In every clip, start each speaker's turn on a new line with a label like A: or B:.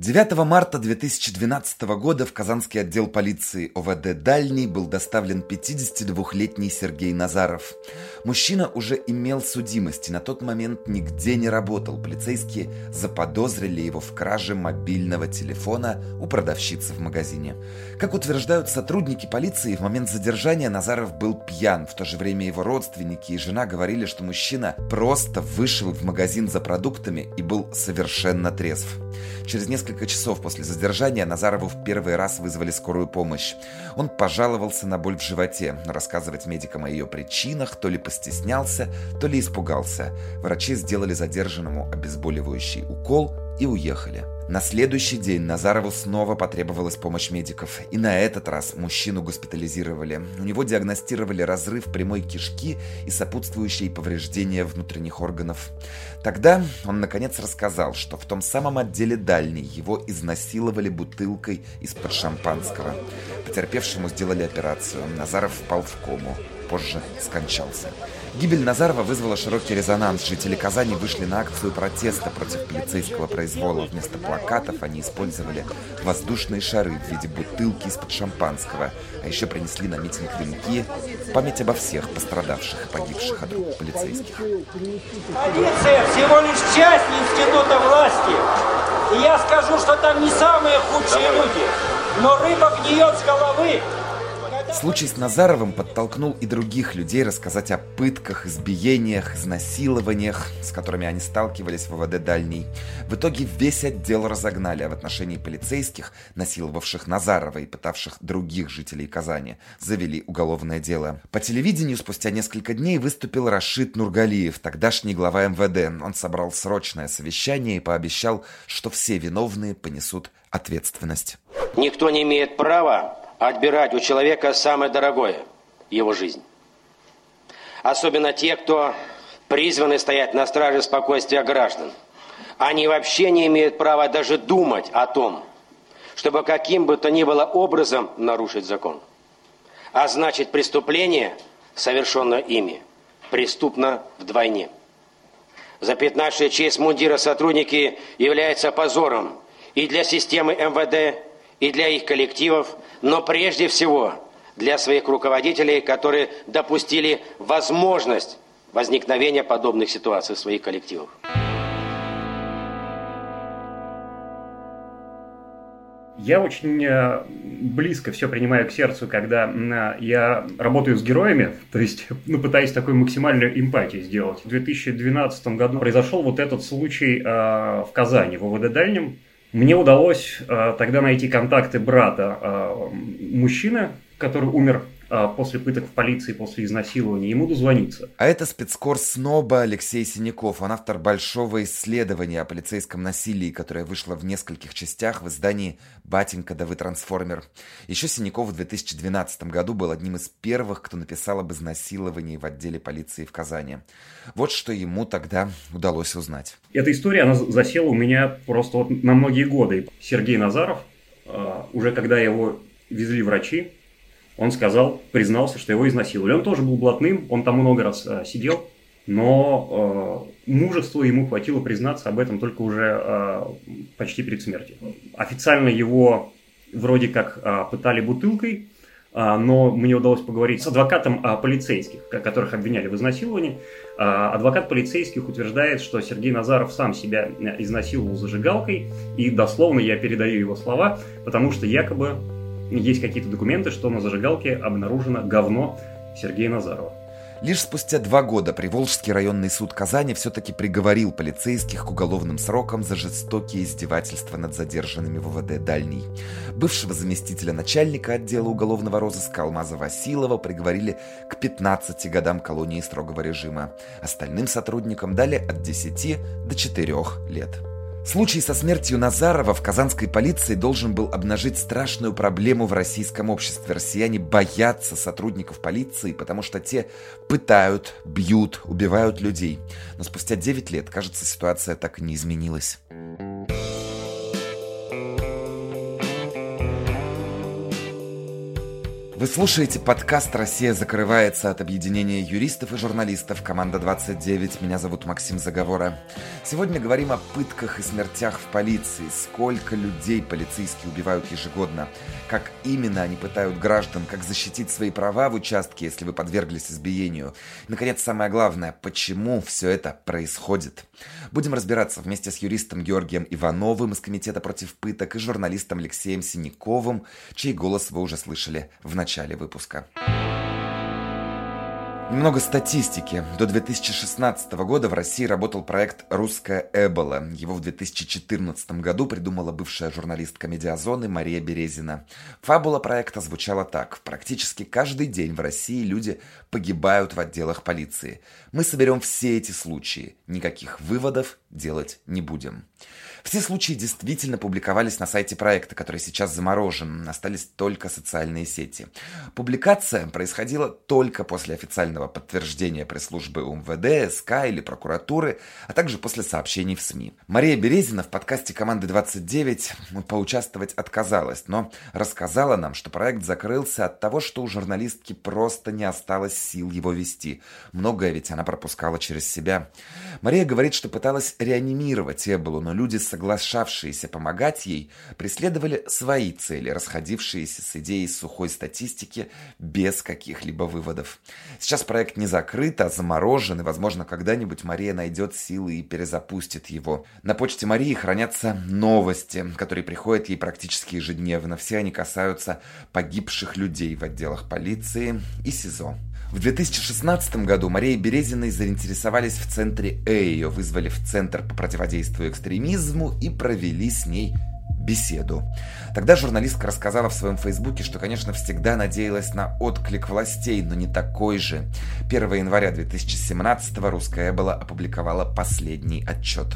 A: 9 марта 2012 года в Казанский отдел полиции ОВД «Дальний» был доставлен 52-летний Сергей Назаров. Мужчина уже имел судимость и на тот момент нигде не работал. Полицейские заподозрили его в краже мобильного телефона у продавщицы в магазине. Как утверждают сотрудники полиции, в момент задержания Назаров был пьян. В то же время его родственники и жена говорили, что мужчина просто вышел в магазин за продуктами и был совершенно трезв. Через несколько часов после задержания Назарову в первый раз вызвали скорую помощь. Он пожаловался на боль в животе, но рассказывать медикам о ее причинах то ли постеснялся, то ли испугался. Врачи сделали задержанному обезболивающий укол и уехали. На следующий день Назарову снова потребовалась помощь медиков. И на этот раз мужчину госпитализировали. У него диагностировали разрыв прямой кишки и сопутствующие повреждения внутренних органов. Тогда он наконец рассказал, что в том самом отделе дальней его изнасиловали бутылкой из-под шампанского. Потерпевшему сделали операцию. Назаров впал в кому. Позже скончался. Гибель Назарова вызвала широкий резонанс. Жители Казани вышли на акцию протеста против полицейского произвола. Вместо плакатов они использовали воздушные шары в виде бутылки из-под шампанского. А еще принесли на митинг венки в память обо всех пострадавших и погибших от рук полицейских.
B: Полиция всего лишь часть института власти. И я скажу, что там не самые худшие люди. Но рыба гниет с головы.
A: Случай с Назаровым подтолкнул и других людей рассказать о пытках, избиениях, изнасилованиях, с которыми они сталкивались в ВВД Дальний. В итоге весь отдел разогнали, а в отношении полицейских, насиловавших Назарова и пытавших других жителей Казани, завели уголовное дело. По телевидению спустя несколько дней выступил Рашид Нургалиев, тогдашний глава МВД. Он собрал срочное совещание и пообещал, что все виновные понесут ответственность.
C: Никто не имеет права отбирать у человека самое дорогое – его жизнь. Особенно те, кто призваны стоять на страже спокойствия граждан. Они вообще не имеют права даже думать о том, чтобы каким бы то ни было образом нарушить закон. А значит, преступление, совершенное ими, преступно вдвойне. Запятнавшие честь мундира сотрудники являются позором и для системы МВД, и для их коллективов, но прежде всего для своих руководителей, которые допустили возможность возникновения подобных ситуаций в своих коллективах.
D: Я очень э, близко все принимаю к сердцу, когда я работаю с героями, то есть ну, пытаюсь такую максимальную эмпатию сделать. В 2012 году произошел вот этот случай э, в Казани, в ОВД Дальнем, мне удалось э, тогда найти контакты брата э, мужчины, который умер после пыток в полиции, после изнасилования, ему дозвониться.
A: А это спецкор СНОБа Алексей Синяков. Он автор большого исследования о полицейском насилии, которое вышло в нескольких частях в издании «Батенька, да вы трансформер». Еще Синяков в 2012 году был одним из первых, кто написал об изнасиловании в отделе полиции в Казани. Вот что ему тогда удалось узнать.
D: Эта история, она засела у меня просто вот на многие годы. Сергей Назаров, э, уже когда его везли врачи, он сказал, признался, что его изнасиловали. Он тоже был блатным, он там много раз э, сидел, но э, мужества ему хватило признаться об этом только уже э, почти перед смертью. Официально его вроде как э, пытали бутылкой, а, но мне удалось поговорить с адвокатом а, полицейских, которых обвиняли в изнасиловании. А, адвокат полицейских утверждает, что Сергей Назаров сам себя э, изнасиловал зажигалкой, и дословно я передаю его слова, потому что якобы есть какие-то документы, что на зажигалке обнаружено говно Сергея Назарова.
A: Лишь спустя два года Приволжский районный суд Казани все-таки приговорил полицейских к уголовным срокам за жестокие издевательства над задержанными в ВВД «Дальний». Бывшего заместителя начальника отдела уголовного розыска Алмаза Василова приговорили к 15 годам колонии строгого режима. Остальным сотрудникам дали от 10 до 4 лет. Случай со смертью Назарова в казанской полиции должен был обнажить страшную проблему в российском обществе. Россияне боятся сотрудников полиции, потому что те пытают, бьют, убивают людей. Но спустя 9 лет, кажется, ситуация так и не изменилась. Вы слушаете подкаст «Россия закрывается» от объединения юристов и журналистов «Команда 29». Меня зовут Максим Заговора. Сегодня говорим о пытках и смертях в полиции. Сколько людей полицейские убивают ежегодно. Как именно они пытают граждан, как защитить свои права в участке, если вы подверглись избиению. И, наконец, самое главное, почему все это происходит. Будем разбираться вместе с юристом Георгием Ивановым из Комитета против пыток и журналистом Алексеем Синяковым, чей голос вы уже слышали в начале выпуска. Немного статистики. До 2016 года в России работал проект «Русская Эбола». Его в 2014 году придумала бывшая журналистка «Медиазоны» Мария Березина. Фабула проекта звучала так. Практически каждый день в России люди погибают в отделах полиции. Мы соберем все эти случаи. Никаких выводов делать не будем. Все случаи действительно публиковались на сайте проекта, который сейчас заморожен. Остались только социальные сети. Публикация происходила только после официального подтверждения пресс-службы УМВД, СК или прокуратуры, а также после сообщений в СМИ. Мария Березина в подкасте «Команды 29» поучаствовать отказалась, но рассказала нам, что проект закрылся от того, что у журналистки просто не осталось сил его вести. Многое ведь она пропускала через себя. Мария говорит, что пыталась реанимировать Эболу, но люди соглашавшиеся помогать ей, преследовали свои цели, расходившиеся с идеей сухой статистики без каких-либо выводов. Сейчас проект не закрыт, а заморожен, и, возможно, когда-нибудь Мария найдет силы и перезапустит его. На почте Марии хранятся новости, которые приходят ей практически ежедневно. Все они касаются погибших людей в отделах полиции и СИЗО. В 2016 году Мария Березиной заинтересовались в центре Э. Ее вызвали в Центр по противодействию экстремизму и провели с ней беседу. Тогда журналистка рассказала в своем фейсбуке, что, конечно, всегда надеялась на отклик властей, но не такой же. 1 января 2017 русская Эбола опубликовала последний отчет.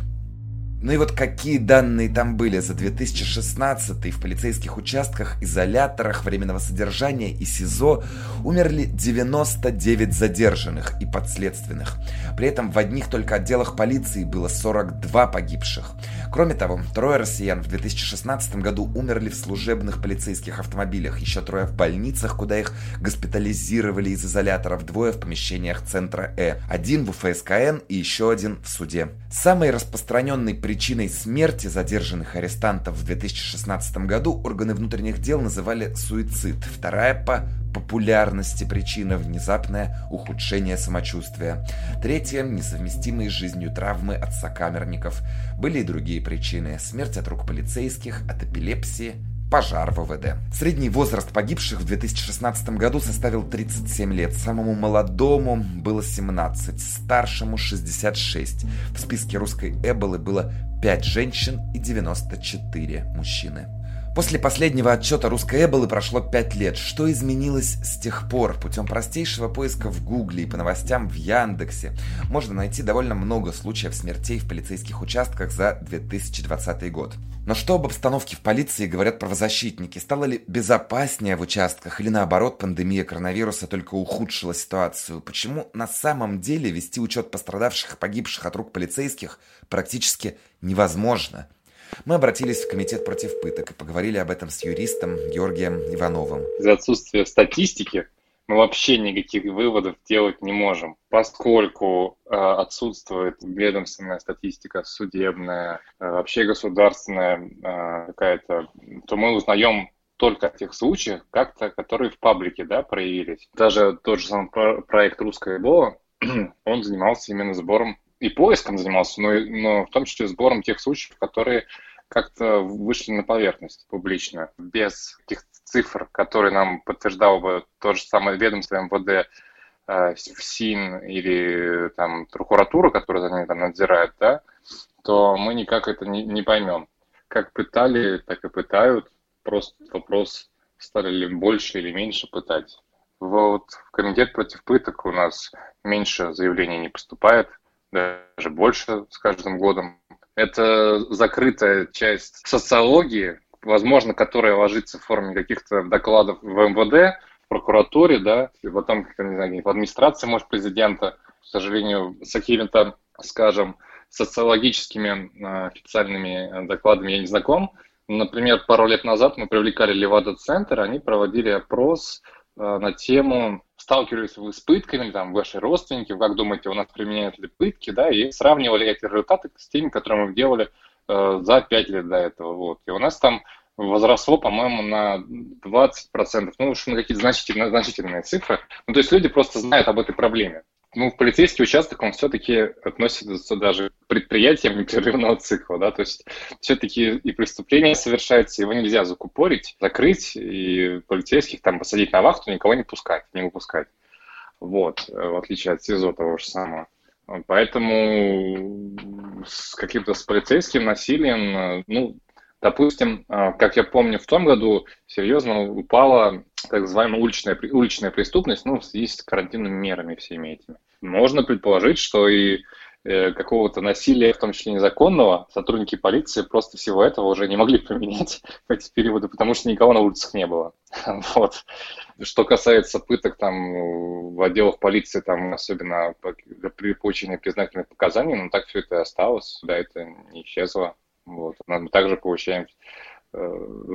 A: Ну и вот какие данные там были за 2016 в полицейских участках, изоляторах временного содержания и СИЗО умерли 99 задержанных и подследственных. При этом в одних только отделах полиции было 42 погибших. Кроме того, трое россиян в 2016 году умерли в служебных полицейских автомобилях, еще трое в больницах, куда их госпитализировали из изоляторов, двое в помещениях центра Э, один в УФСКН и еще один в суде. Самой распространенной причиной смерти задержанных арестантов в 2016 году органы внутренних дел называли суицид. Вторая по популярности причина – внезапное ухудшение самочувствия. Третья – несовместимые с жизнью травмы от сокамерников. Были и другие причины – смерть от рук полицейских, от эпилепсии, пожар в ОВД. Средний возраст погибших в 2016 году составил 37 лет. Самому молодому было 17, старшему 66. В списке русской Эболы было 5 женщин и 94 мужчины. После последнего отчета русской Эболы прошло 5 лет. Что изменилось с тех пор? Путем простейшего поиска в Гугле и по новостям в Яндексе можно найти довольно много случаев смертей в полицейских участках за 2020 год. Но что об обстановке в полиции говорят правозащитники? Стало ли безопаснее в участках или наоборот пандемия коронавируса только ухудшила ситуацию? Почему на самом деле вести учет пострадавших и погибших от рук полицейских практически невозможно? Мы обратились в комитет против пыток и поговорили об этом с юристом Георгием Ивановым.
E: Из-за отсутствия статистики мы вообще никаких выводов делать не можем, поскольку э, отсутствует ведомственная статистика, судебная, э, вообще государственная э, какая-то, то мы узнаем только о тех случаях, как-то, которые в паблике да, проявились. Даже тот же самый проект «Русская Эбола», он занимался именно сбором и поиском занимался, но, но в том числе сбором тех случаев, которые как-то вышли на поверхность публично, без каких цифр, которые нам подтверждал бы то же самое ведомство МВД, э, ФСИН или там прокуратура, которая за ними там надзирает, да, то мы никак это не, не поймем. Как пытали, так и пытают. Просто вопрос, стали ли больше или меньше пытать. Вот в комитет против пыток у нас меньше заявлений не поступает – даже больше с каждым годом. Это закрытая часть социологии, возможно, которая ложится в форме каких-то докладов в МВД, в прокуратуре, да, и потом, не знаю, в администрации, может, президента. К сожалению, с какими-то, скажем, социологическими а, официальными докладами я не знаком. Например, пару лет назад мы привлекали Левада-центр, они проводили опрос на тему сталкивались вы с пытками, там, ваши родственники, как думаете, у нас применяют ли пытки, да, и сравнивали эти результаты с теми, которые мы делали э, за 5 лет до этого, вот. И у нас там возросло, по-моему, на 20%, ну, уж на какие-то значительные, значительные цифры. Ну, то есть люди просто знают об этой проблеме ну, полицейский участок он все-таки относится даже к предприятиям непрерывного цикла, да, то есть все-таки и преступления совершаются, его нельзя закупорить, закрыть, и полицейских там посадить на вахту, никого не пускать, не выпускать. Вот, в отличие от СИЗО того же самого. Поэтому с каким-то с полицейским насилием, ну, допустим, как я помню, в том году серьезно упала так называемая уличная, уличная преступность, ну, в связи с карантинными мерами всеми этими. Можно предположить, что и э, какого-то насилия, в том числе незаконного, сотрудники полиции просто всего этого уже не могли применять в эти периоды, потому что никого на улицах не было. Вот. Что касается пыток там в отделах полиции, там особенно при получении признательных показаний, ну так все это осталось, да, это не исчезло. Вот. Мы также получаем э,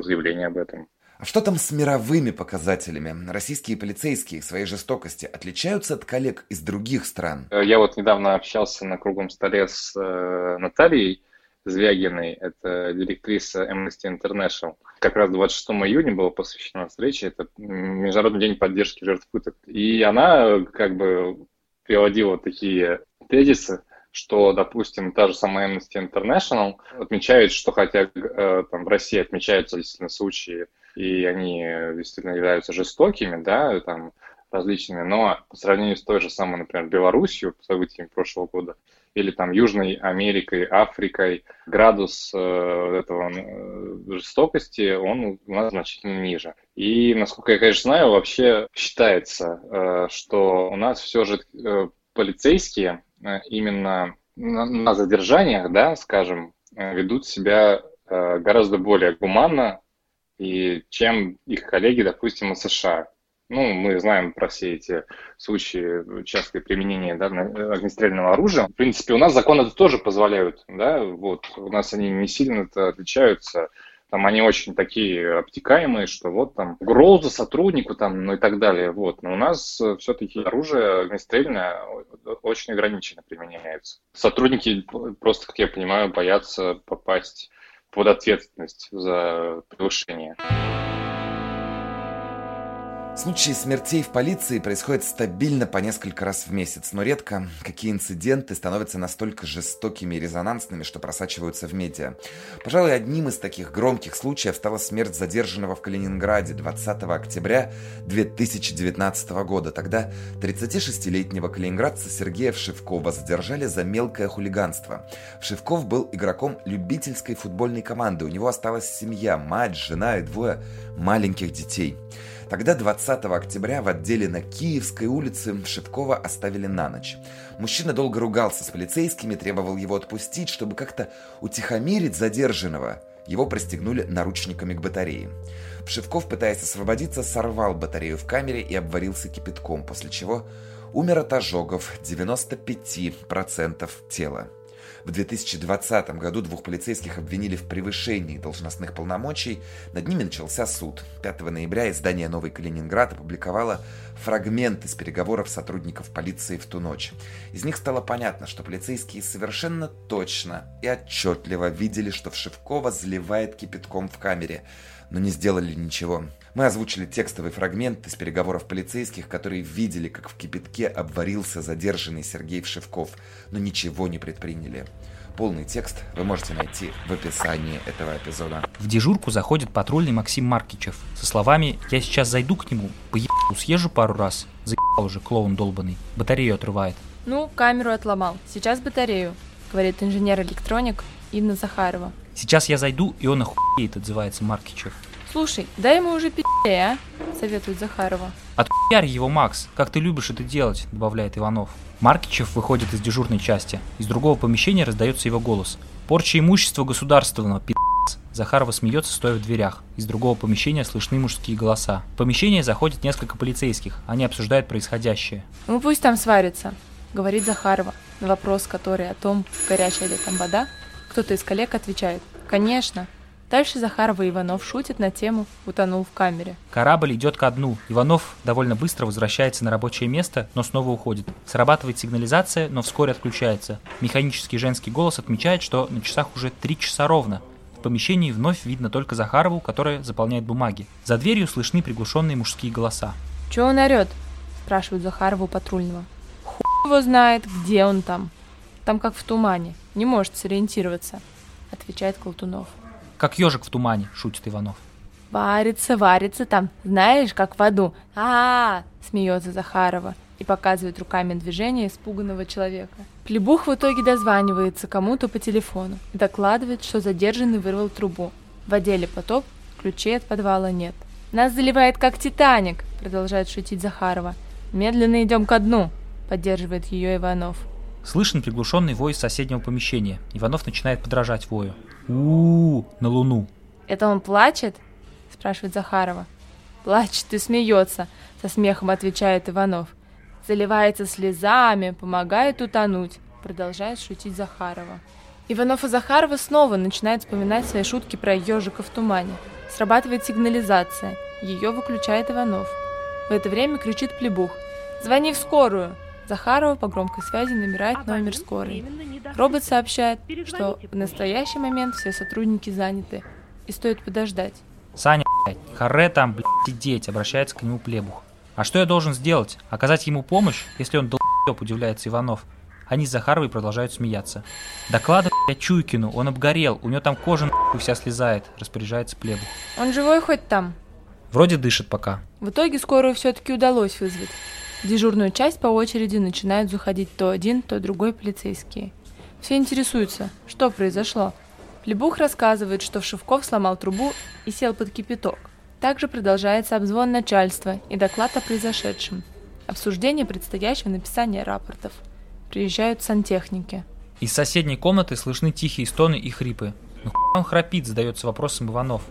E: заявление об этом.
A: А что там с мировыми показателями? Российские полицейские в своей жестокости отличаются от коллег из других стран?
E: Э, я вот недавно общался на круглом столе с э, Натальей Звягиной, это директриса Amnesty International. Как раз 26 июня была посвящена встрече, это Международный день поддержки жертв пыток. И она как бы приводила такие тезисы, что, допустим, та же самая Amnesty International отмечает, что хотя э, там, в России отмечаются действительно случаи и они действительно являются жестокими, да, там, различными, но по сравнению с той же самой, например, Белоруссией, событиями прошлого года, или там Южной Америкой, Африкой, градус э, этого э, жестокости, он у нас значительно ниже. И, насколько я, конечно, знаю, вообще считается, э, что у нас все же э, полицейские именно на, задержаниях, да, скажем, э, ведут себя э, гораздо более гуманно, и чем их коллеги, допустим, из США. Ну, мы знаем про все эти случаи частое применения да, огнестрельного оружия. В принципе, у нас законы тоже позволяют, да, вот, у нас они не сильно-то отличаются, там они очень такие обтекаемые, что вот там угроза сотруднику там, ну и так далее, вот. Но у нас все-таки оружие огнестрельное очень ограниченно применяется. Сотрудники просто, как я понимаю, боятся попасть под ответственность за превышение.
A: Случаи смертей в полиции происходят стабильно по несколько раз в месяц, но редко какие инциденты становятся настолько жестокими и резонансными, что просачиваются в медиа. Пожалуй, одним из таких громких случаев стала смерть задержанного в Калининграде 20 октября 2019 года. Тогда 36-летнего калининградца Сергея Вшивкова задержали за мелкое хулиганство. Вшивков был игроком любительской футбольной команды. У него осталась семья, мать, жена и двое маленьких детей. Тогда 20 октября в отделе на Киевской улице Шевкова оставили на ночь. Мужчина долго ругался с полицейскими, требовал его отпустить, чтобы как-то утихомирить задержанного. Его пристегнули наручниками к батарее. Пшивков, пытаясь освободиться, сорвал батарею в камере и обварился кипятком, после чего умер от ожогов 95% тела. В 2020 году двух полицейских обвинили в превышении должностных полномочий. Над ними начался суд. 5 ноября издание «Новый Калининград» опубликовало фрагменты с переговоров сотрудников полиции в ту ночь. Из них стало понятно, что полицейские совершенно точно и отчетливо видели, что Вшивкова заливает кипятком в камере, но не сделали ничего. Мы озвучили текстовый фрагмент из переговоров полицейских, которые видели, как в кипятке обварился задержанный Сергей Вшивков, но ничего не предприняли. Полный текст вы можете найти в описании этого эпизода.
F: В дежурку заходит патрульный Максим Маркичев со словами «Я сейчас зайду к нему, поебу, съезжу пару раз, заебал уже клоун долбанный, батарею отрывает».
G: Ну, камеру отломал, сейчас батарею, говорит инженер-электроник Инна Захарова.
F: Сейчас я зайду, и он охуеет, отзывается Маркичев.
G: Слушай, дай ему уже пи***, а? Советует Захарова.
F: Отхуярь его, Макс, как ты любишь это делать, добавляет Иванов. Маркичев выходит из дежурной части. Из другого помещения раздается его голос. Порча имущества государственного, пи***. Захарова смеется, стоя в дверях. Из другого помещения слышны мужские голоса. В помещение заходит несколько полицейских. Они обсуждают происходящее.
G: Ну пусть там сварится, говорит Захарова. На вопрос, который о том, горячая ли там вода, кто-то из коллег отвечает. Конечно, Дальше Захарова и Иванов шутят на тему «Утонул в камере».
F: Корабль идет ко дну. Иванов довольно быстро возвращается на рабочее место, но снова уходит. Срабатывает сигнализация, но вскоре отключается. Механический женский голос отмечает, что на часах уже три часа ровно. В помещении вновь видно только Захарову, которая заполняет бумаги. За дверью слышны приглушенные мужские голоса.
G: «Чё он орёт?» – спрашивают Захарову патрульного. «Хуй его знает, где он там. Там как в тумане, не может сориентироваться», – отвечает Колтунов.
F: Как ежик в тумане, шутит Иванов.
G: Варится, варится там, знаешь, как в аду. А, -а, -а смеется Захарова и показывает руками движение испуганного человека. Плебух в итоге дозванивается кому-то по телефону и докладывает, что задержанный вырвал трубу. В отделе потоп, ключей от подвала нет. «Нас заливает как Титаник», — продолжает шутить Захарова. «Медленно идем ко дну», — поддерживает ее Иванов.
F: Слышен приглушенный вой из соседнего помещения. Иванов начинает подражать вою у, на Луну.
G: Это он плачет? Спрашивает Захарова. Плачет и смеется, со смехом отвечает Иванов. Заливается слезами, помогает утонуть, продолжает шутить Захарова. Иванов и Захарова снова начинают вспоминать свои шутки про ежика в тумане. Срабатывает сигнализация. Ее выключает Иванов. В это время кричит Плебух. «Звони в скорую!» Захарова по громкой связи набирает номер скорой. Робот сообщает, что в настоящий момент все сотрудники заняты и стоит подождать.
F: Саня, блядь, харе там, блядь, сидеть, обращается к нему Плебух. А что я должен сделать? Оказать ему помощь, если он долб, удивляется Иванов. Они с Захаровой продолжают смеяться. Докладывай, блядь, Чуйкину, он обгорел, у него там кожа нахуй вся слезает, распоряжается Плебух.
G: Он живой хоть там?
F: Вроде дышит пока.
G: В итоге скорую все-таки удалось вызвать. В дежурную часть по очереди начинают заходить то один, то другой полицейские. Все интересуются, что произошло. Плебух рассказывает, что Вшивков сломал трубу и сел под кипяток. Также продолжается обзвон начальства и доклад о произошедшем. Обсуждение предстоящего написания рапортов. Приезжают сантехники.
F: Из соседней комнаты слышны тихие стоны и хрипы. «Ну он храпит?» – задается вопросом Иванов.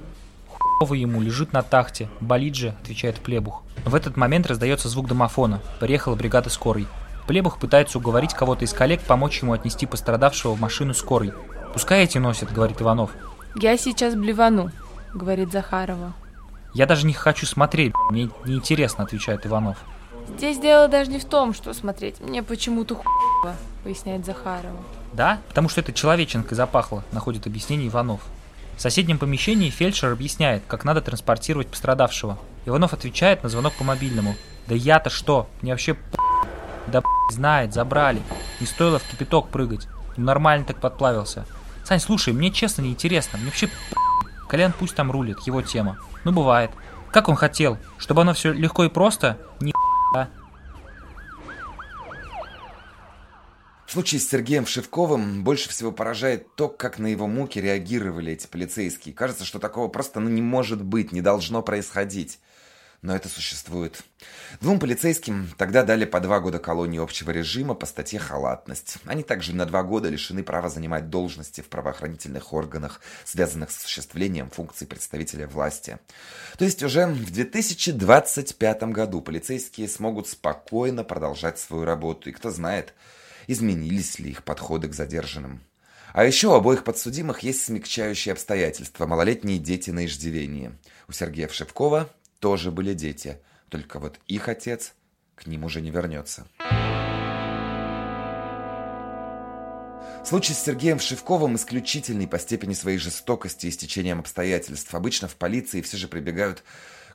F: «Хуёво ему, лежит на тахте. Болит же», – отвечает Плебух. В этот момент раздается звук домофона. Приехала бригада скорой. Плебух пытается уговорить кого-то из коллег помочь ему отнести пострадавшего в машину скорой. «Пускай эти носят», — говорит Иванов.
G: «Я сейчас блевану», — говорит Захарова.
F: «Я даже не хочу смотреть, мне неинтересно», — отвечает Иванов.
G: «Здесь дело даже не в том, что смотреть. Мне почему-то хуево», — поясняет Захарова.
F: «Да? Потому что это человеченкой запахло», — находит объяснение Иванов. В соседнем помещении фельдшер объясняет, как надо транспортировать пострадавшего. Иванов отвечает на звонок по мобильному. «Да я-то что? Мне вообще да знает, забрали. Не стоило в кипяток прыгать. Ну, нормально так подплавился. Сань, слушай, мне честно не интересно. Мне вообще Колян пусть там рулит, его тема. Ну, бывает. Как он хотел? Чтобы оно все легко и просто? Не а?
A: В случае с Сергеем Шевковым больше всего поражает то, как на его муки реагировали эти полицейские. Кажется, что такого просто ну, не может быть, не должно происходить но это существует. Двум полицейским тогда дали по два года колонии общего режима по статье «Халатность». Они также на два года лишены права занимать должности в правоохранительных органах, связанных с осуществлением функций представителя власти. То есть уже в 2025 году полицейские смогут спокойно продолжать свою работу. И кто знает, изменились ли их подходы к задержанным. А еще у обоих подсудимых есть смягчающие обстоятельства – малолетние дети на иждивении. У Сергея Вшивкова тоже были дети, только вот их отец к ним уже не вернется. Случай с Сергеем Шевковым исключительный по степени своей жестокости и стечением обстоятельств. Обычно в полиции все же прибегают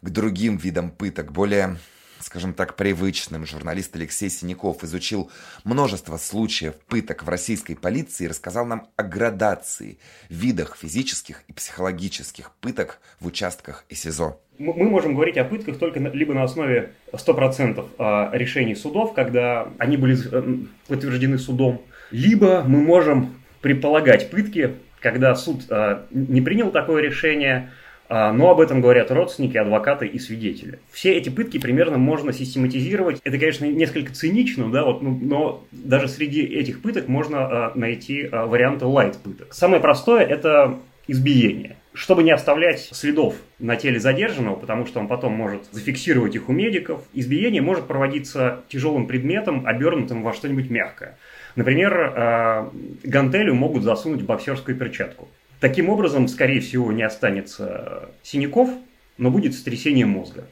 A: к другим видам пыток, более скажем так, привычным. Журналист Алексей Синяков изучил множество случаев пыток в российской полиции и рассказал нам о градации, видах физических и психологических пыток в участках и СИЗО.
D: Мы можем говорить о пытках только либо на основе 100% а, решений судов, когда они были э, подтверждены судом, либо мы можем предполагать пытки, когда суд а, не принял такое решение, но об этом говорят родственники, адвокаты и свидетели. Все эти пытки примерно можно систематизировать. Это, конечно, несколько цинично, да, вот, ну, но даже среди этих пыток можно а, найти а, варианты лайт пыток. Самое простое – это избиение. Чтобы не оставлять следов на теле задержанного, потому что он потом может зафиксировать их у медиков, избиение может проводиться тяжелым предметом, обернутым во что-нибудь мягкое. Например, гантелю могут засунуть боксерскую перчатку. Таким образом, скорее всего, не останется синяков, но будет сотрясение мозга.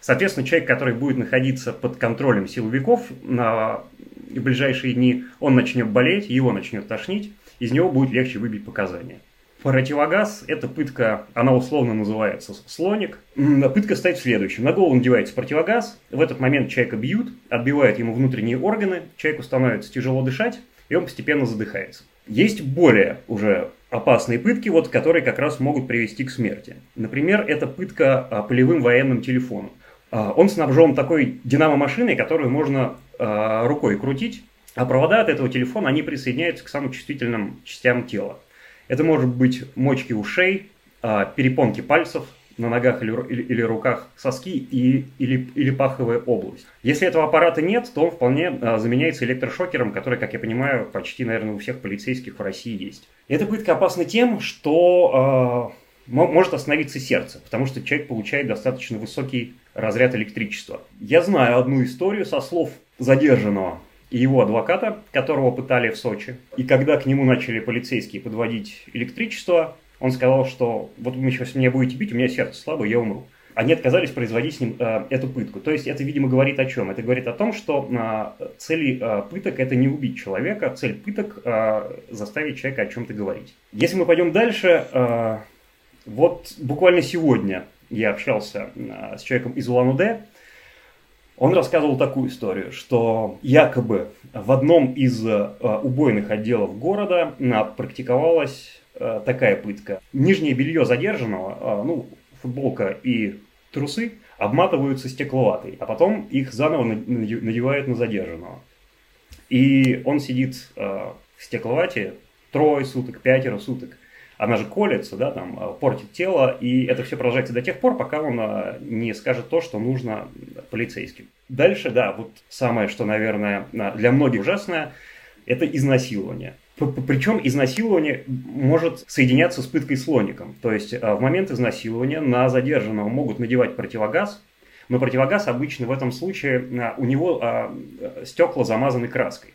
D: Соответственно, человек, который будет находиться под контролем силовиков на ближайшие дни, он начнет болеть, его начнет тошнить, из него будет легче выбить показания. Противогаз – это пытка, она условно называется слоник. Пытка стоит в следующем. На голову надевается противогаз, в этот момент человека бьют, отбивают ему внутренние органы, человеку становится тяжело дышать, и он постепенно задыхается. Есть более уже опасные пытки, вот, которые как раз могут привести к смерти. Например, это пытка а, полевым военным телефоном. А, он снабжен такой динамо-машиной, которую можно а, рукой крутить, а провода от этого телефона, они присоединяются к самым чувствительным частям тела. Это может быть мочки ушей, перепонки пальцев на ногах или, или, или руках, соски и, или, или паховая область. Если этого аппарата нет, то он вполне а, заменяется электрошокером, который, как я понимаю, почти, наверное, у всех полицейских в России есть. Эта пытка опасна тем, что э, может остановиться сердце, потому что человек получает достаточно высокий разряд электричества. Я знаю одну историю со слов задержанного и его адвоката, которого пытали в Сочи. И когда к нему начали полицейские подводить электричество, он сказал, что вот вы сейчас меня будете бить, у меня сердце слабое, я умру. Они отказались производить с ним э, эту пытку. То есть это, видимо, говорит о чем? Это говорит о том, что э, цель э, пыток это не убить человека, цель пыток э, заставить человека о чем-то говорить. Если мы пойдем дальше, э, вот буквально сегодня я общался э, с человеком из Улан-Удэ, он рассказывал такую историю, что якобы в одном из э, убойных отделов города э, практиковалась такая пытка. Нижнее белье задержанного, ну, футболка и трусы обматываются стекловатой, а потом их заново надевают на задержанного. И он сидит в стекловате трое суток, пятеро суток она же колется, да, там, э, портит тело, и это все продолжается до тех пор, пока он э, не скажет то, что нужно полицейским. Дальше, да, вот самое, что, наверное, для многих ужасное, это изнасилование. Причем изнасилование может соединяться с пыткой слоником. То есть э, в момент изнасилования на задержанного могут надевать противогаз, но противогаз обычно в этом случае у него стекла замазаны краской.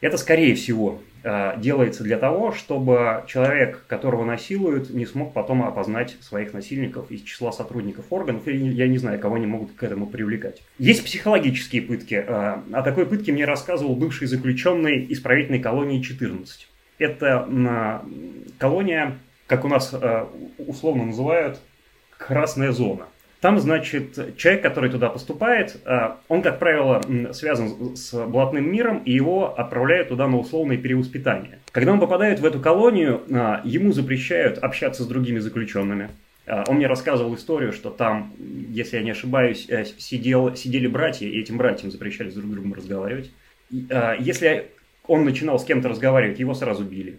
D: Это, скорее всего, э, делается для того, чтобы человек, которого насилуют, не смог потом опознать своих насильников из числа сотрудников органов, или я не знаю, кого они могут к этому привлекать. Есть психологические пытки. Э, о такой пытке мне рассказывал бывший заключенный исправительной колонии 14. Это колония, как у нас э, условно называют, красная зона – там, значит, человек, который туда поступает, э, он, как правило, связан с блатным миром, и его отправляют туда на условное перевоспитание. Когда он попадает в эту колонию, э, ему запрещают общаться с другими заключенными. Э, он мне рассказывал историю, что там, если я не ошибаюсь, сидел, сидели братья, и этим братьям запрещали друг с другом разговаривать. Если он начинал с кем-то разговаривать, его сразу били.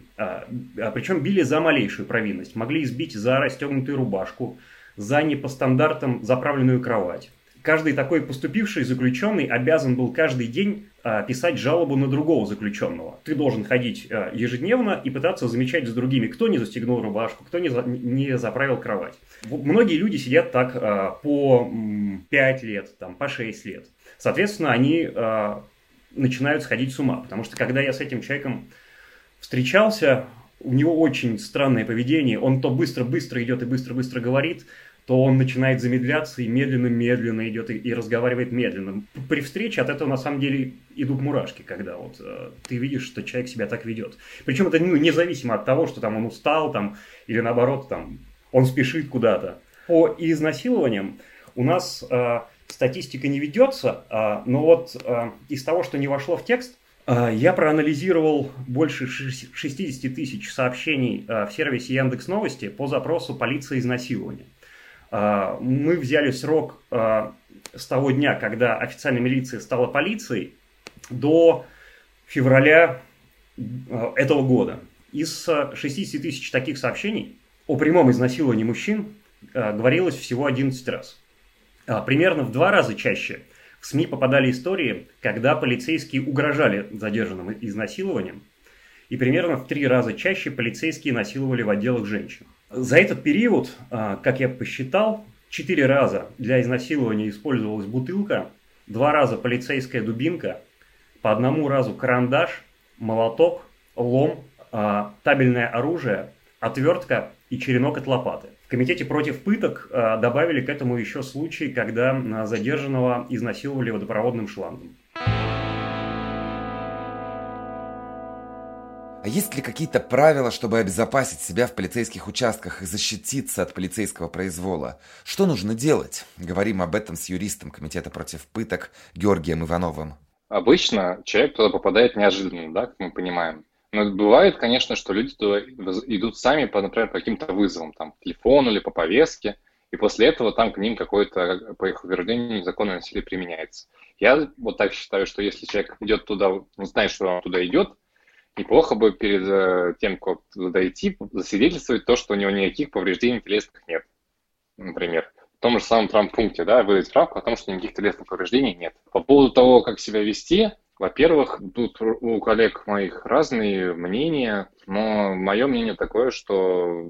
D: Причем били за малейшую провинность. Могли избить за расстегнутую рубашку, за не по стандартам заправленную кровать. Каждый такой поступивший заключенный обязан был каждый день а, писать жалобу на другого заключенного. Ты должен ходить а, ежедневно и пытаться замечать с другими, кто не застегнул рубашку, кто не, за, не заправил кровать. Многие люди сидят так а, по 5 лет, там, по 6 лет. Соответственно, они начинают сходить с ума, потому что когда я с этим человеком встречался, у него очень странное поведение, он то быстро-быстро идет и быстро-быстро говорит, то он начинает замедляться и медленно-медленно идет и, и разговаривает медленно. При встрече от этого на самом деле идут мурашки, когда вот э, ты видишь, что человек себя так ведет. Причем это ну, независимо от того, что там он устал там, или наоборот там, он спешит куда-то. По изнасилованиям у нас э, статистика не ведется, э, но вот э, из того, что не вошло в текст, э, я проанализировал больше 60 тысяч сообщений э, в сервисе Яндекс Новости по запросу полиции изнасилования. А, мы взяли срок а, с того дня, когда официальная милиция стала полицией, до февраля а, этого года. Из 60 тысяч таких сообщений о прямом изнасиловании мужчин говорилось всего 11 раз. Примерно в два раза чаще в СМИ попадали истории, когда полицейские угрожали задержанным изнасилованием, и примерно в три раза чаще полицейские насиловали в отделах женщин. За этот период, а, как я посчитал, четыре раза для изнасилования использовалась бутылка, два раза полицейская дубинка, по одному разу карандаш, молоток, лом, а, табельное оружие, отвертка и черенок от лопаты. В комитете против пыток э, добавили к этому еще случай, когда задержанного изнасиловали водопроводным шлангом.
A: А есть ли какие-то правила, чтобы обезопасить себя в полицейских участках и защититься от полицейского произвола? Что нужно делать? Говорим об этом с юристом Комитета против пыток Георгием Ивановым.
E: Обычно человек туда попадает неожиданно, да, как мы понимаем. Но бывает, конечно, что люди туда идут сами, по, например, по каким-то вызовам, там, по телефону или по повестке, и после этого там к ним какое-то, по их утверждению, незаконное насилие применяется. Я вот так считаю, что если человек идет туда, не знает, что он туда идет, неплохо бы перед э, тем, как туда идти, засвидетельствовать то, что у него никаких повреждений телесных нет. Например, в том же самом травмпункте, да, выдать справку о том, что никаких телесных повреждений нет. По поводу того, как себя вести, во-первых, тут у коллег моих разные мнения, но мое мнение такое, что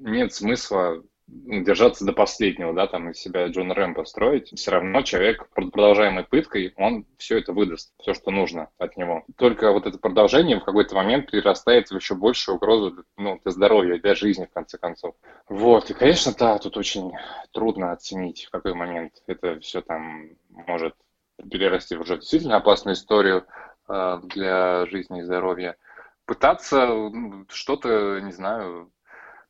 E: нет смысла держаться до последнего, да, там из себя Джона Рэмбо строить, все равно человек продолжаемой пыткой, он все это выдаст, все, что нужно от него. Только вот это продолжение в какой-то момент перерастает в еще большую угрозу ну, для здоровья, для жизни, в конце концов. Вот, и, конечно, да, тут очень трудно оценить, в какой момент это все там может перерасти в уже действительно опасную историю э, для жизни и здоровья. Пытаться что-то, не знаю,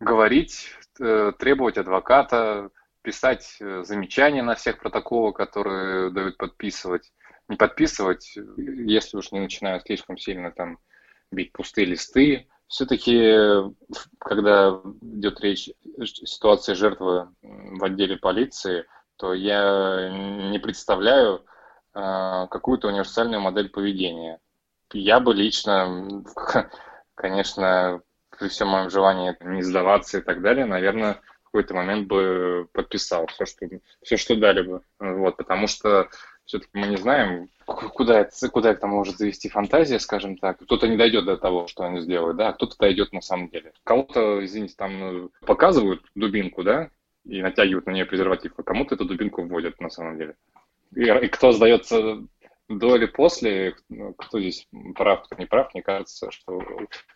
E: говорить Э, требовать адвоката, писать э, замечания на всех протоколы, которые дают подписывать. Не подписывать, если уж не начинают слишком сильно там бить пустые листы. Все-таки, когда идет речь о ситуации жертвы в отделе полиции, то я не представляю э, какую-то универсальную модель поведения. Я бы лично, конечно, при всем моем желании не сдаваться и так далее, наверное, в какой-то момент бы подписал все, что, все, что дали бы. Вот, потому что все-таки мы не знаем, куда куда это может завести фантазия, скажем так. Кто-то не дойдет до того, что они сделают, да, а кто-то дойдет на самом деле. Кому-то, извините, там ну, показывают дубинку, да, и натягивают на нее презерватив, а кому-то эту дубинку вводят на самом деле. И, и кто сдается до или после, кто здесь прав, кто не прав, мне кажется, что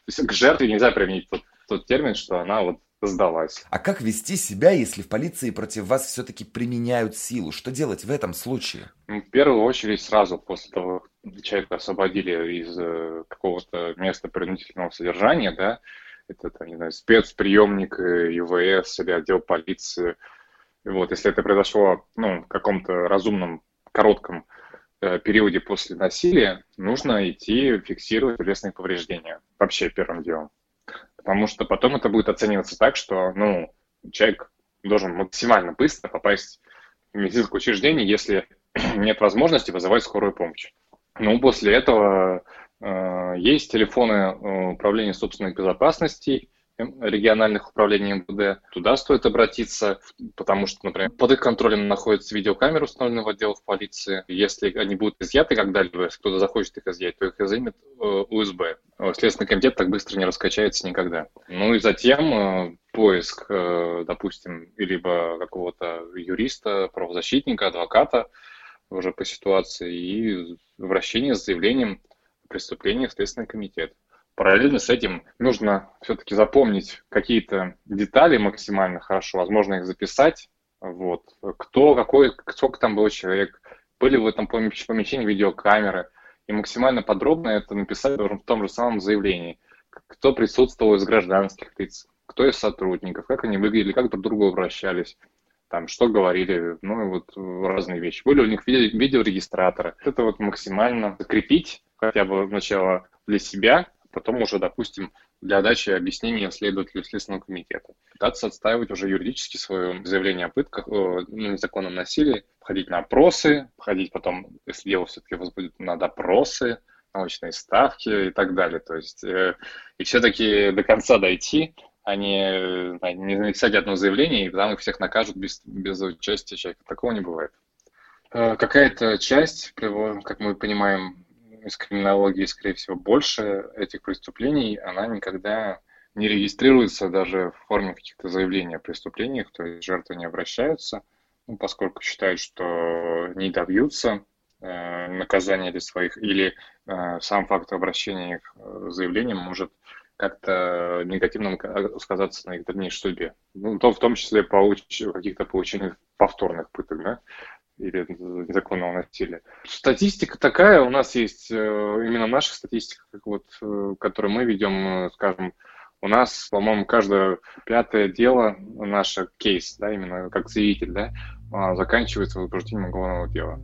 E: к жертве нельзя применить тот, тот термин, что она вот сдалась.
A: А как вести себя, если в полиции против вас все-таки применяют силу? Что делать в этом случае?
E: Ну, в первую очередь сразу после того, как человека освободили из э, какого-то места принудительного содержания, да, это, там, не знаю, спецприемник ИВС или отдел полиции. Вот, если это произошло ну, в каком-то разумном, коротком Э, периоде после насилия нужно идти фиксировать телесные повреждения. Вообще первым делом. Потому что потом это будет оцениваться так, что ну, человек должен максимально быстро попасть в медицинское учреждение, если нет возможности вызывать скорую помощь. Ну, после этого э, есть телефоны э, управления собственной безопасности, региональных управлений МВД. Туда стоит обратиться, потому что, например, под их контролем находятся видеокамеры, установленные в отделах полиции. Если они будут изъяты когда-либо, если кто-то захочет их изъять, то их изымет УСБ. Э, Следственный комитет так быстро не раскачается никогда. Ну и затем э, поиск, э, допустим, либо какого-то юриста, правозащитника, адвоката уже по ситуации и вращение с заявлением о преступлении в Следственный комитет. Параллельно с этим нужно все-таки запомнить какие-то детали максимально хорошо, возможно их записать. Вот. Кто, какой, сколько там был человек, были в этом помещении видеокамеры, и максимально подробно это написать в том же самом заявлении. Кто присутствовал из гражданских лиц, кто из сотрудников, как они выглядели, как друг к другу обращались, там, что говорили, ну и вот разные вещи. Были у них видео, видеорегистраторы. Это вот максимально закрепить хотя бы сначала для себя, потом уже, допустим, для дачи объяснения следователю Следственного комитета. Пытаться отстаивать уже юридически свое заявление о пытках, о незаконном насилии, ходить на опросы, ходить потом, если дело все-таки возбудит, на допросы, научные ставки и так далее. То есть э, и все-таки до конца дойти, а не, не написать одно заявление, и там их всех накажут без, без участия человека. Такого не бывает. Э, какая-то часть, как мы понимаем, из криминологии, скорее всего, больше этих преступлений, она никогда не регистрируется даже в форме каких-то заявлений о преступлениях, то есть жертвы не обращаются, ну, поскольку считают, что не добьются э, наказания для своих, или э, сам факт обращения их э, заявлением может как-то негативно сказаться на их дальнейшей судьбе. Ну, то в том числе получ... каких-то получений повторных пыток, да, или незаконного насилия. Статистика такая, у нас есть э, именно наша статистика, как вот, э, которую мы ведем, э, скажем, у нас, по-моему, каждое пятое дело, наше кейс, да, именно как заявитель, да, а, заканчивается возбуждением уголовного дела.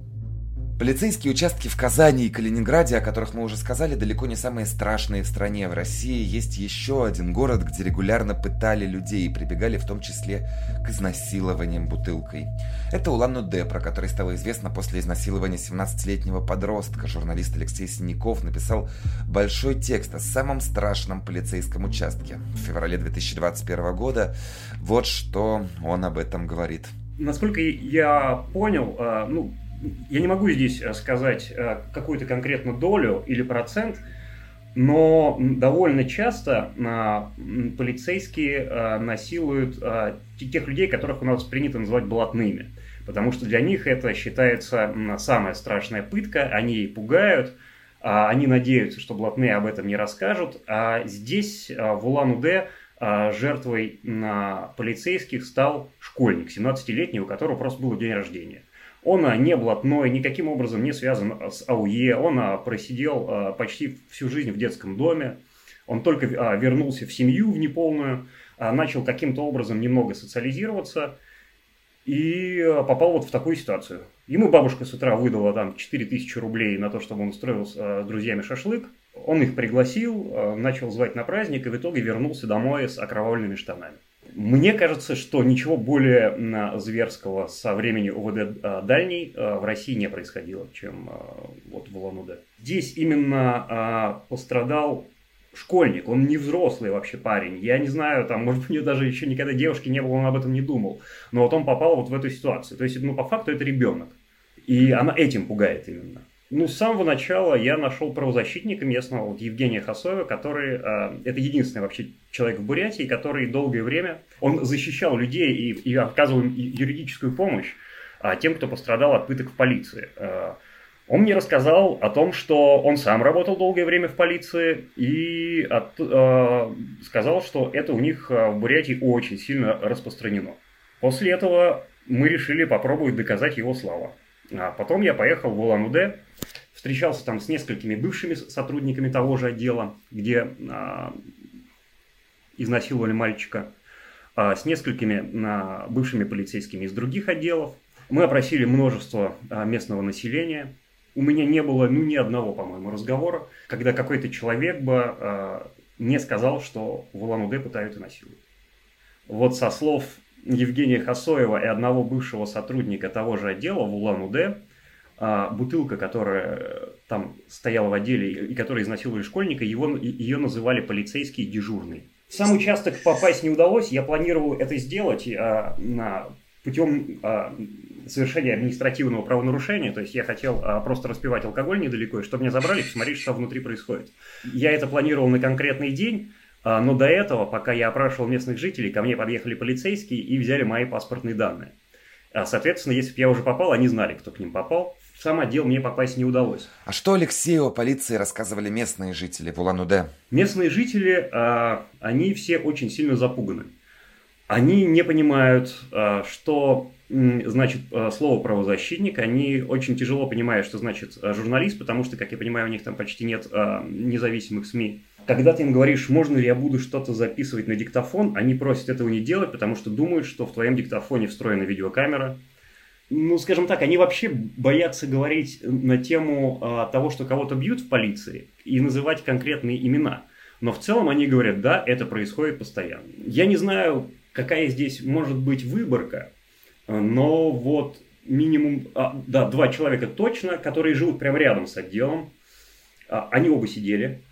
A: Полицейские участки в Казани и Калининграде, о которых мы уже сказали, далеко не самые страшные в стране. В России есть еще один город, где регулярно пытали людей и прибегали в том числе к изнасилованиям бутылкой. Это Улан-Удэ, про который стало известно после изнасилования 17-летнего подростка. Журналист Алексей Синяков написал большой текст о самом страшном полицейском участке. В феврале 2021 года вот что он об этом говорит.
D: Насколько я понял, а, ну, я не могу здесь э, сказать э, какую-то конкретную долю или процент, но довольно часто э, полицейские насилуют тех людей, которых у нас принято называть блатными. Потому что для них это считается самая страшная пытка, они ей пугают, а они надеются, что блатные об этом не расскажут. А здесь, в Улан-Удэ, жертвой полицейских стал школьник, 17-летний, у которого просто был день рождения. Он а, не блатной, никаким образом не связан а, с АУЕ. Он а, просидел почти всю жизнь в детском доме. Он только вернулся в семью в неполную, начал каким-то образом немного социализироваться и попал вот в такую ситуацию. Ему бабушка с утра выдала там 4000 рублей на то, чтобы он устроил с друзьями шашлык. Он их пригласил, начал звать на праздник и в итоге вернулся домой с окровавленными штанами. Мне кажется, что ничего более зверского со времени ОВД а, Дальний а, в России не происходило, чем а, вот в Улан-Удэ. Здесь именно пострадал школьник, он не взрослый вообще парень. Я не знаю, там, может у него даже еще никогда девушки не было, он об этом не думал. Но вот он попал вот в эту ситуацию. То есть, ну, по факту это ребенок. И она этим пугает именно. Ну, с самого начала я нашел правозащитника местного, вот Евгения Хасоева, который, э, это единственный вообще человек в Бурятии, который долгое время, он защищал людей и, и оказывал им юридическую помощь э, тем, кто пострадал от пыток в полиции. Э, он мне рассказал о том, что он сам работал долгое время в полиции и от, э, сказал, что это у них в Бурятии очень сильно распространено. После этого мы решили попробовать доказать его слова. А потом я поехал в Улан-Удэ, встречался там с несколькими бывшими сотрудниками того же отдела, где а, изнасиловали мальчика, а, с несколькими а, бывшими полицейскими из других отделов. Мы опросили множество а, местного населения. У меня не было ну, ни одного, по-моему, разговора, когда какой-то человек бы а, не сказал, что в Улан-Удэ пытают и насилуют. Вот со слов Евгения Хасоева и одного бывшего сотрудника того же отдела в Улан-Удэ, а, бутылка, которая там стояла в отделе и которая изнасиловали школьника, его, ее называли полицейский дежурный. В сам участок попасть не удалось, я планировал это сделать а, на, путем а, совершения административного правонарушения, то есть я хотел а, просто распивать алкоголь недалеко, и чтобы меня забрали, посмотреть, что внутри происходит. Я это планировал на конкретный день, но до этого, пока я опрашивал местных жителей, ко мне подъехали полицейские и взяли мои паспортные данные. А, соответственно, если бы я уже попал, они знали, кто к ним попал. В сам отдел мне попасть не удалось.
A: А что Алексею о полиции рассказывали местные жители в Улан-Удэ?
D: Местные жители, а, они все очень сильно запуганы. Они не понимают, что значит слово правозащитник. Они очень тяжело понимают, что значит журналист, потому что, как я понимаю, у них там почти нет независимых СМИ. Когда ты им говоришь, можно ли я буду что-то записывать на диктофон, они просят этого не делать, потому что думают, что в твоем диктофоне встроена видеокамера. Ну, скажем так, они вообще боятся говорить на тему а, того, что кого-то бьют в полиции, и называть конкретные имена. Но в целом они говорят, да, это происходит постоянно. Я не знаю, какая здесь может быть выборка, но вот минимум, а, да, два человека точно, которые живут прямо рядом с отделом, а, они оба сидели,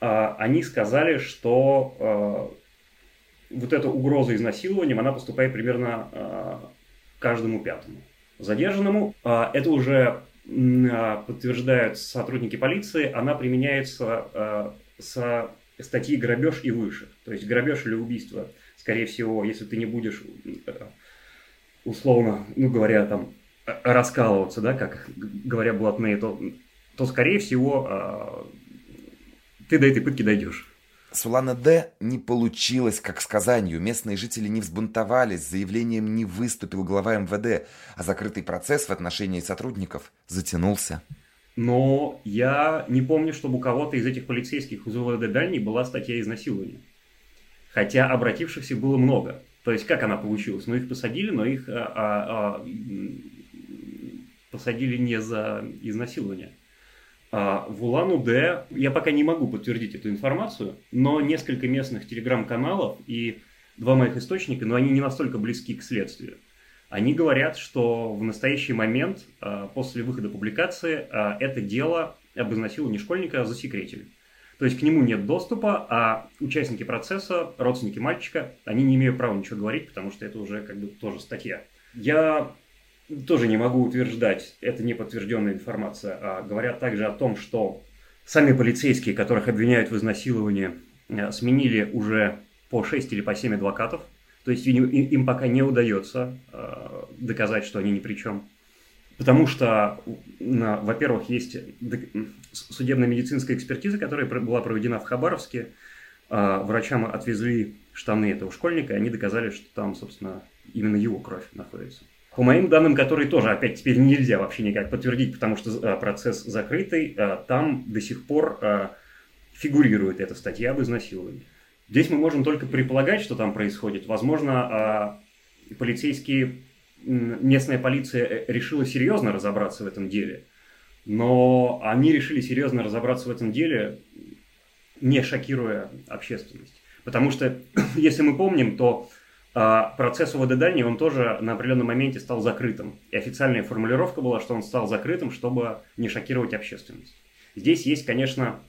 D: они сказали, что а, вот эта угроза изнасилованием, она поступает примерно а, каждому пятому. Задержанному, это уже подтверждают сотрудники полиции, она применяется со статьи грабеж и выше. То есть грабеж или убийство, скорее всего, если ты не будешь условно, ну говоря, там раскалываться, да, как говоря блатные, то, то скорее всего ты до этой пытки дойдешь.
A: Сулана Д. не получилось, как с Казанью. Местные жители не взбунтовались, с заявлением не выступил глава МВД, а закрытый процесс в отношении сотрудников затянулся.
D: Но я не помню, чтобы у кого-то из этих полицейских из УВД Дальней была статья изнасилования. Хотя обратившихся было много. То есть как она получилась? Ну, их посадили, но их а, а, а, посадили не за изнасилование. А в Улан-Удэ я пока не могу подтвердить эту информацию, но несколько местных телеграм-каналов и два моих источника, но они не настолько близки к следствию. Они говорят, что в настоящий момент, а, после выхода публикации, а, это дело об изнасиловании школьника засекретили. То есть к нему нет доступа, а участники процесса, родственники мальчика, они не имеют права ничего говорить, потому что это уже как бы тоже статья. Я тоже не могу утверждать, это не подтвержденная информация, а говорят также о том, что сами полицейские, которых обвиняют в изнасиловании, э, сменили уже по 6 или по 7 адвокатов, то есть им пока не удается э, доказать, что они ни при чем. Потому что, во-первых, есть судебно-медицинская экспертиза, которая была проведена в Хабаровске. Э, врачам отвезли штаны этого школьника, и они доказали, что там, собственно, именно его кровь находится. По моим данным, которые тоже, опять, теперь нельзя вообще никак подтвердить, потому что э, процесс закрытый, э, там до сих пор э, фигурирует эта статья об изнасиловании. Здесь мы можем только предполагать, что там происходит. Возможно, полицейские, местная полиция решила серьезно разобраться в этом деле, но они решили серьезно разобраться в этом деле, не шокируя общественность. Потому что, если мы помним, то процесс УВД Дальний, он тоже на определенном моменте стал закрытым. И официальная формулировка была, что он стал закрытым, чтобы не шокировать общественность. Здесь есть, конечно,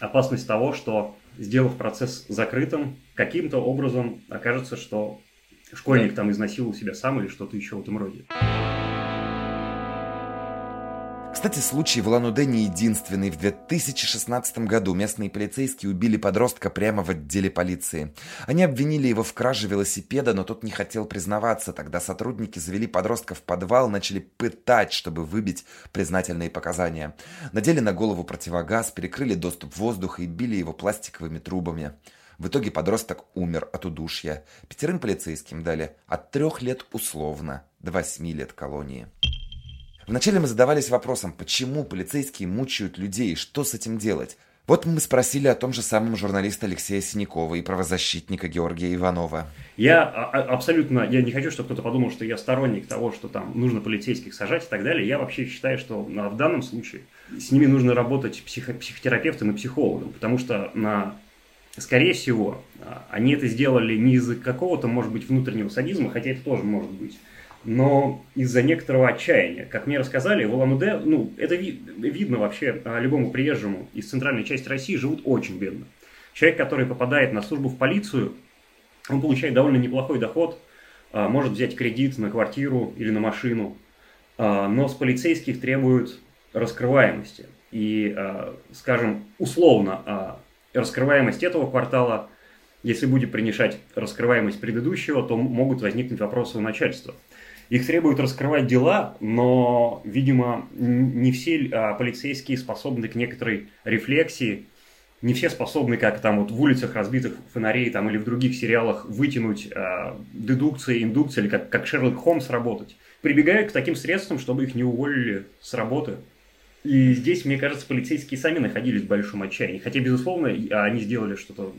D: опасность того, что, сделав процесс закрытым, каким-то образом окажется, что школьник там изнасиловал себя сам или что-то еще в этом роде.
A: Кстати, случай в Улан-Удэ не единственный. В 2016 году местные полицейские убили подростка прямо в отделе полиции. Они обвинили его в краже велосипеда, но тот не хотел признаваться. Тогда сотрудники завели подростка в подвал, начали пытать, чтобы выбить признательные показания. Надели на голову противогаз, перекрыли доступ воздуха и били его пластиковыми трубами. В итоге подросток умер от удушья. Пятерым полицейским дали от трех лет условно до восьми лет колонии. Вначале мы задавались вопросом, почему полицейские мучают людей, что с этим делать? Вот мы спросили о том же самом журналиста Алексея Синякова и правозащитника Георгия Иванова.
D: Я а, а, абсолютно, я не хочу, чтобы кто-то подумал, что я сторонник того, что там нужно полицейских сажать и так далее. Я вообще считаю, что в данном случае с ними нужно работать психо психотерапевтом и психологом, потому что на Скорее всего, они это сделали не из-за какого-то, может быть, внутреннего садизма, хотя это тоже может быть, но из-за некоторого отчаяния. Как мне рассказали, в Улан-Удэ, ну, это ви- видно вообще а, любому приезжему из центральной части России, живут очень бедно. Человек, который попадает на службу в полицию, он получает довольно неплохой доход, а, может взять кредит на квартиру или на машину, а, но с полицейских требуют раскрываемости. И, скажем, условно, раскрываемость этого квартала, если будет принижать раскрываемость предыдущего, то могут возникнуть вопросы у начальства. Их требуют раскрывать дела, но, видимо, не все а, полицейские способны к некоторой рефлексии, не все способны, как там вот в улицах разбитых фонарей там, или в других сериалах, вытянуть э, дедукции, индукции, или как, как Шерлок Холмс работать. Прибегают к таким средствам, чтобы их не уволили с работы. И здесь, мне кажется, полицейские сами находились в большом отчаянии. Хотя, безусловно, они сделали что-то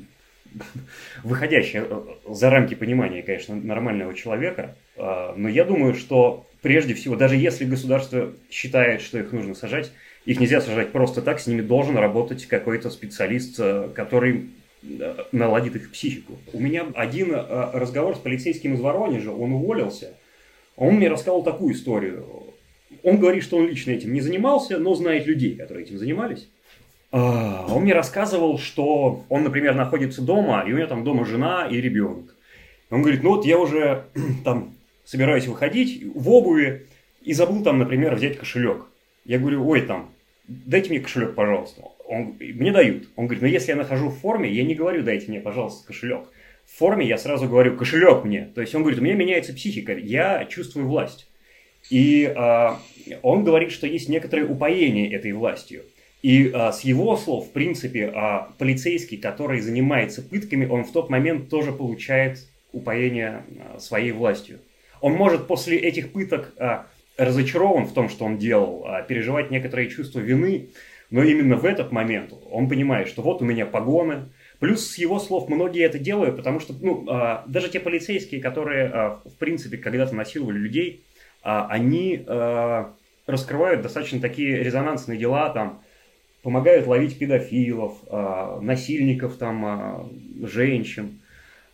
D: выходящее э, за рамки понимания, конечно, нормального человека. А, но я думаю, что прежде всего, даже если государство считает, что их нужно сажать, их нельзя сажать просто так, с ними должен работать какой-то специалист, э, который э, наладит их психику. У меня один разговор с полицейским из Воронежа, он уволился, он мне рассказал такую историю. Он говорит, что он лично этим не занимался, но знает людей, которые этим занимались. А, он мне рассказывал, что он, например, находится дома, и у него там дома жена и ребенок. Он говорит, ну вот я уже там собираюсь выходить в обуви и забыл там, например, взять кошелек. Я говорю, ой, там, дайте мне кошелек, пожалуйста. Он, мне дают. Он говорит, ну если я нахожу в форме, я не говорю, дайте мне, пожалуйста, кошелек. В форме я сразу говорю, кошелек мне. То есть он говорит, у меня меняется психика, я чувствую власть. И э, он говорит, что есть некоторое упоение этой властью. И а, с его слов, в принципе, а, полицейский, который занимается пытками, он в тот момент тоже получает упоение а, своей властью. Он может после этих пыток а, разочарован в том, что он делал, а, переживать некоторые чувства вины, но именно в этот момент он понимает, что вот у меня погоны, Плюс с его слов многие это делают, потому что ну, а, даже те полицейские, которые, а, в принципе, когда-то насиловали людей, а, они а, раскрывают достаточно такие резонансные дела, там, помогают ловить педофилов, а, насильников, там, а, женщин.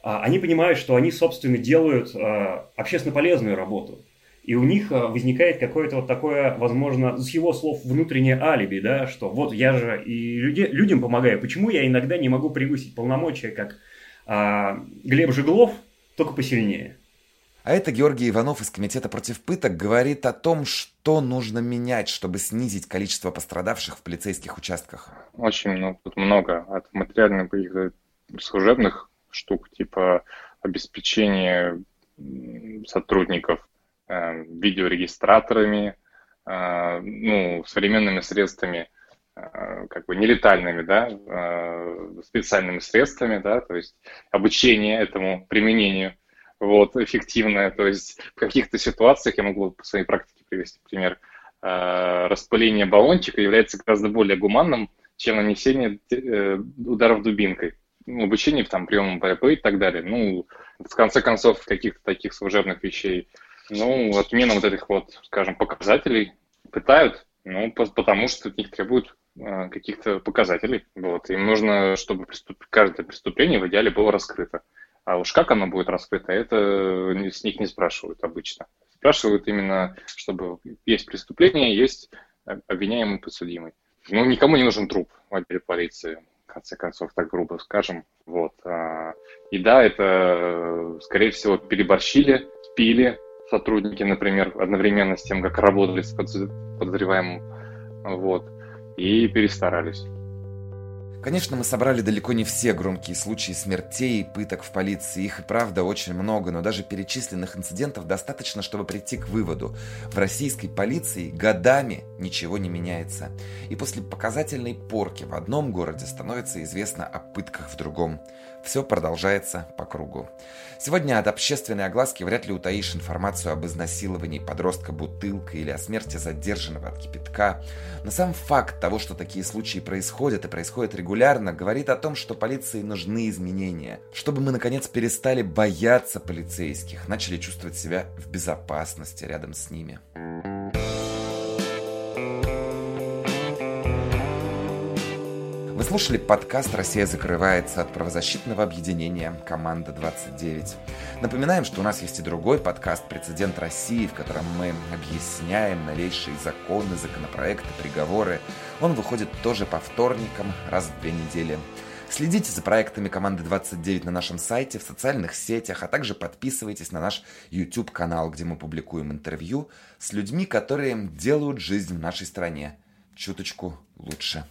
D: А, они понимают, что они, собственно, делают а, общественно полезную работу. И у них а, возникает какое-то вот такое, возможно, с его слов внутреннее алиби, да, что вот я же и люди, людям помогаю, почему я иногда не могу превысить полномочия, как а, Глеб Жиглов, только посильнее.
A: А это Георгий Иванов из Комитета против пыток говорит о том, что нужно менять, чтобы снизить количество пострадавших в полицейских участках.
E: Очень много, тут много от материальных каких-то служебных штук, типа обеспечения сотрудников Э, видеорегистраторами, э, ну, современными средствами, э, как бы нелетальными, да, специальными средствами, да, то есть обучение этому применению, вот, эффективное, то есть в каких-то ситуациях, я могу по своей практике привести пример, распыление баллончика является гораздо более гуманным, чем нанесение ударов дубинкой. Ну, обучение там приемам борьбы и так далее. Ну, в конце концов, каких-то таких служебных вещей ну, отмена вот этих вот, скажем, показателей пытают, ну, потому что от них требуют э, каких-то показателей. Вот. Им нужно, чтобы преступ... каждое преступление в идеале было раскрыто. А уж как оно будет раскрыто, это с них не спрашивают обычно. Спрашивают именно, чтобы есть преступление, есть обвиняемый подсудимый. Ну, никому не нужен труп в отделе полиции, конце концов, так грубо скажем. Вот. А, и да, это, скорее всего, переборщили, пили, сотрудники, например, одновременно с тем, как работали с подозреваемым, вот, и перестарались.
A: Конечно, мы собрали далеко не все громкие случаи смертей и пыток в полиции. Их и правда очень много, но даже перечисленных инцидентов достаточно, чтобы прийти к выводу. В российской полиции годами ничего не меняется. И после показательной порки в одном городе становится известно о пытках в другом. Все продолжается по кругу. Сегодня от общественной огласки вряд ли утаишь информацию об изнасиловании подростка бутылкой или о смерти задержанного от кипятка. Но сам факт того, что такие случаи происходят и происходят регулярно, говорит о том, что полиции нужны изменения. Чтобы мы наконец перестали бояться полицейских, начали чувствовать себя в безопасности рядом с ними. Вы слушали подкаст «Россия закрывается» от правозащитного объединения «Команда 29». Напоминаем, что у нас есть и другой подкаст «Прецедент России», в котором мы объясняем новейшие законы, законопроекты, приговоры. Он выходит тоже по вторникам, раз в две недели. Следите за проектами команды 29 на нашем сайте, в социальных сетях, а также подписывайтесь на наш YouTube-канал, где мы публикуем интервью с людьми, которые делают жизнь в нашей стране чуточку лучше.